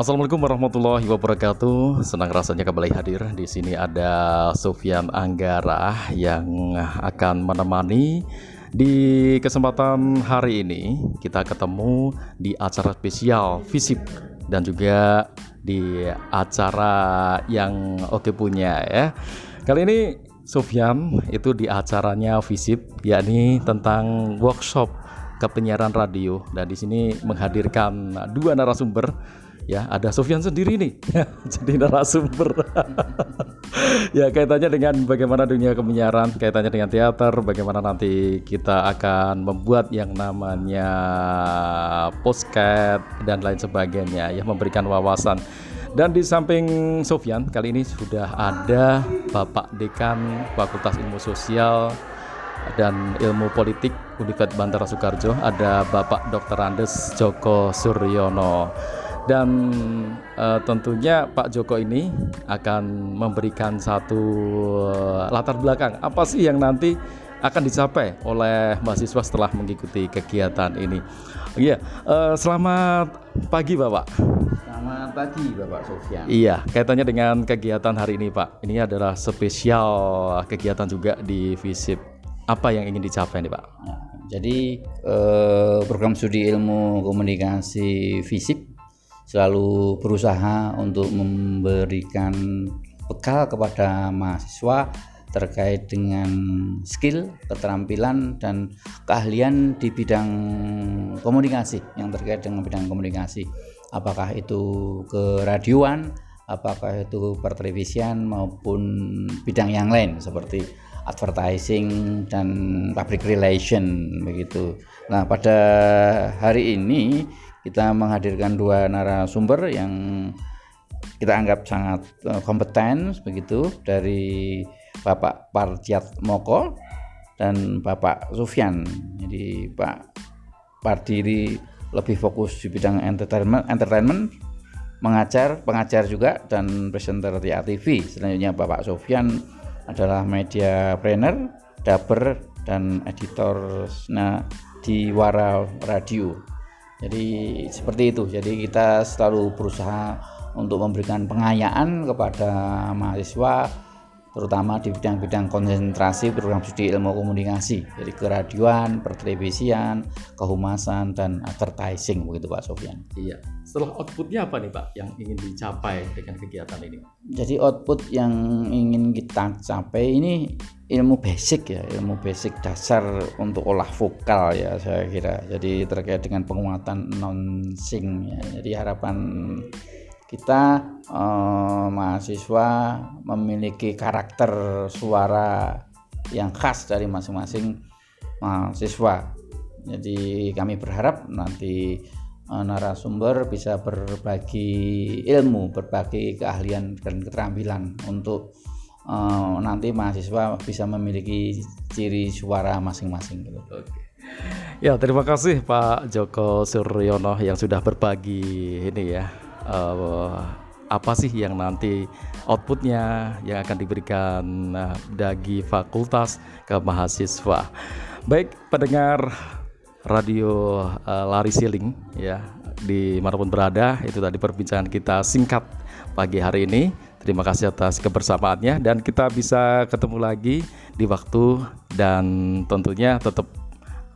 Assalamualaikum warahmatullahi wabarakatuh. Senang rasanya kembali hadir di sini ada Sofyan Anggara yang akan menemani di kesempatan hari ini. Kita ketemu di acara spesial Visip dan juga di acara yang oke punya ya. Kali ini Sofyan itu di acaranya Visip yakni tentang workshop kepenyiaran radio dan di sini menghadirkan dua narasumber ya ada Sofyan sendiri nih. Jadi narasumber. Ya kaitannya dengan bagaimana dunia kemenyiaran kaitannya dengan teater bagaimana nanti kita akan membuat yang namanya postcard dan lain sebagainya ya memberikan wawasan. Dan di samping Sofyan kali ini sudah ada Bapak Dekan Fakultas Ilmu Sosial dan Ilmu Politik Universitas Bantara Soekarjo. Ada Bapak Dr. Andes Joko Suryono dan uh, tentunya Pak Joko ini akan memberikan satu uh, latar belakang apa sih yang nanti akan dicapai oleh mahasiswa setelah mengikuti kegiatan ini. Iya, uh, selamat pagi Bapak. Selamat pagi Bapak Sofyan. Iya, kaitannya dengan kegiatan hari ini Pak. Ini adalah spesial kegiatan juga di FISIP. Apa yang ingin dicapai nih Pak? Ya, jadi eh, program studi ilmu komunikasi FISIP selalu berusaha untuk memberikan bekal kepada mahasiswa terkait dengan skill, keterampilan dan keahlian di bidang komunikasi yang terkait dengan bidang komunikasi. Apakah itu ke radioan, apakah itu pertelevisian maupun bidang yang lain seperti advertising dan public relation begitu. Nah, pada hari ini kita menghadirkan dua narasumber yang kita anggap sangat eh, kompeten begitu dari Bapak Parjiat Moko dan Bapak Sufyan. Jadi Pak Pardiri lebih fokus di bidang entertainment, entertainment mengajar, pengajar juga dan presenter di ATV. Selanjutnya Bapak Sofyan adalah media trainer, daber dan editor nah, di Wara Radio. Jadi seperti itu. Jadi kita selalu berusaha untuk memberikan pengayaan kepada mahasiswa terutama di bidang-bidang konsentrasi program studi ilmu komunikasi jadi keradioan, pertelevisian, kehumasan dan advertising begitu Pak Sofyan. Iya. Setelah outputnya apa nih Pak yang ingin dicapai dengan kegiatan ini? Jadi output yang ingin kita capai ini ilmu basic ya, ilmu basic dasar untuk olah vokal ya saya kira. Jadi terkait dengan penguatan non sing ya. Jadi harapan kita eh, mahasiswa memiliki karakter suara yang khas dari masing-masing mahasiswa. Jadi kami berharap nanti eh, narasumber bisa berbagi ilmu, berbagi keahlian dan keterampilan untuk eh, nanti mahasiswa bisa memiliki ciri suara masing-masing. Gitu. Oke. Ya terima kasih Pak Joko Suryono yang sudah berbagi ini ya uh, apa sih yang nanti outputnya yang akan diberikan uh, bagi fakultas ke mahasiswa. Baik pendengar radio uh, Lari Siling ya di mana pun berada itu tadi perbincangan kita singkat pagi hari ini. Terima kasih atas kebersamaannya dan kita bisa ketemu lagi di waktu dan tentunya tetap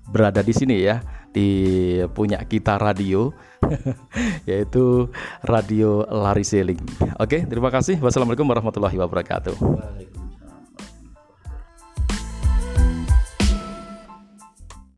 berada di sini ya di punya kita radio yaitu Radio Lari Seling. Oke, terima kasih. Wassalamualaikum warahmatullahi wabarakatuh.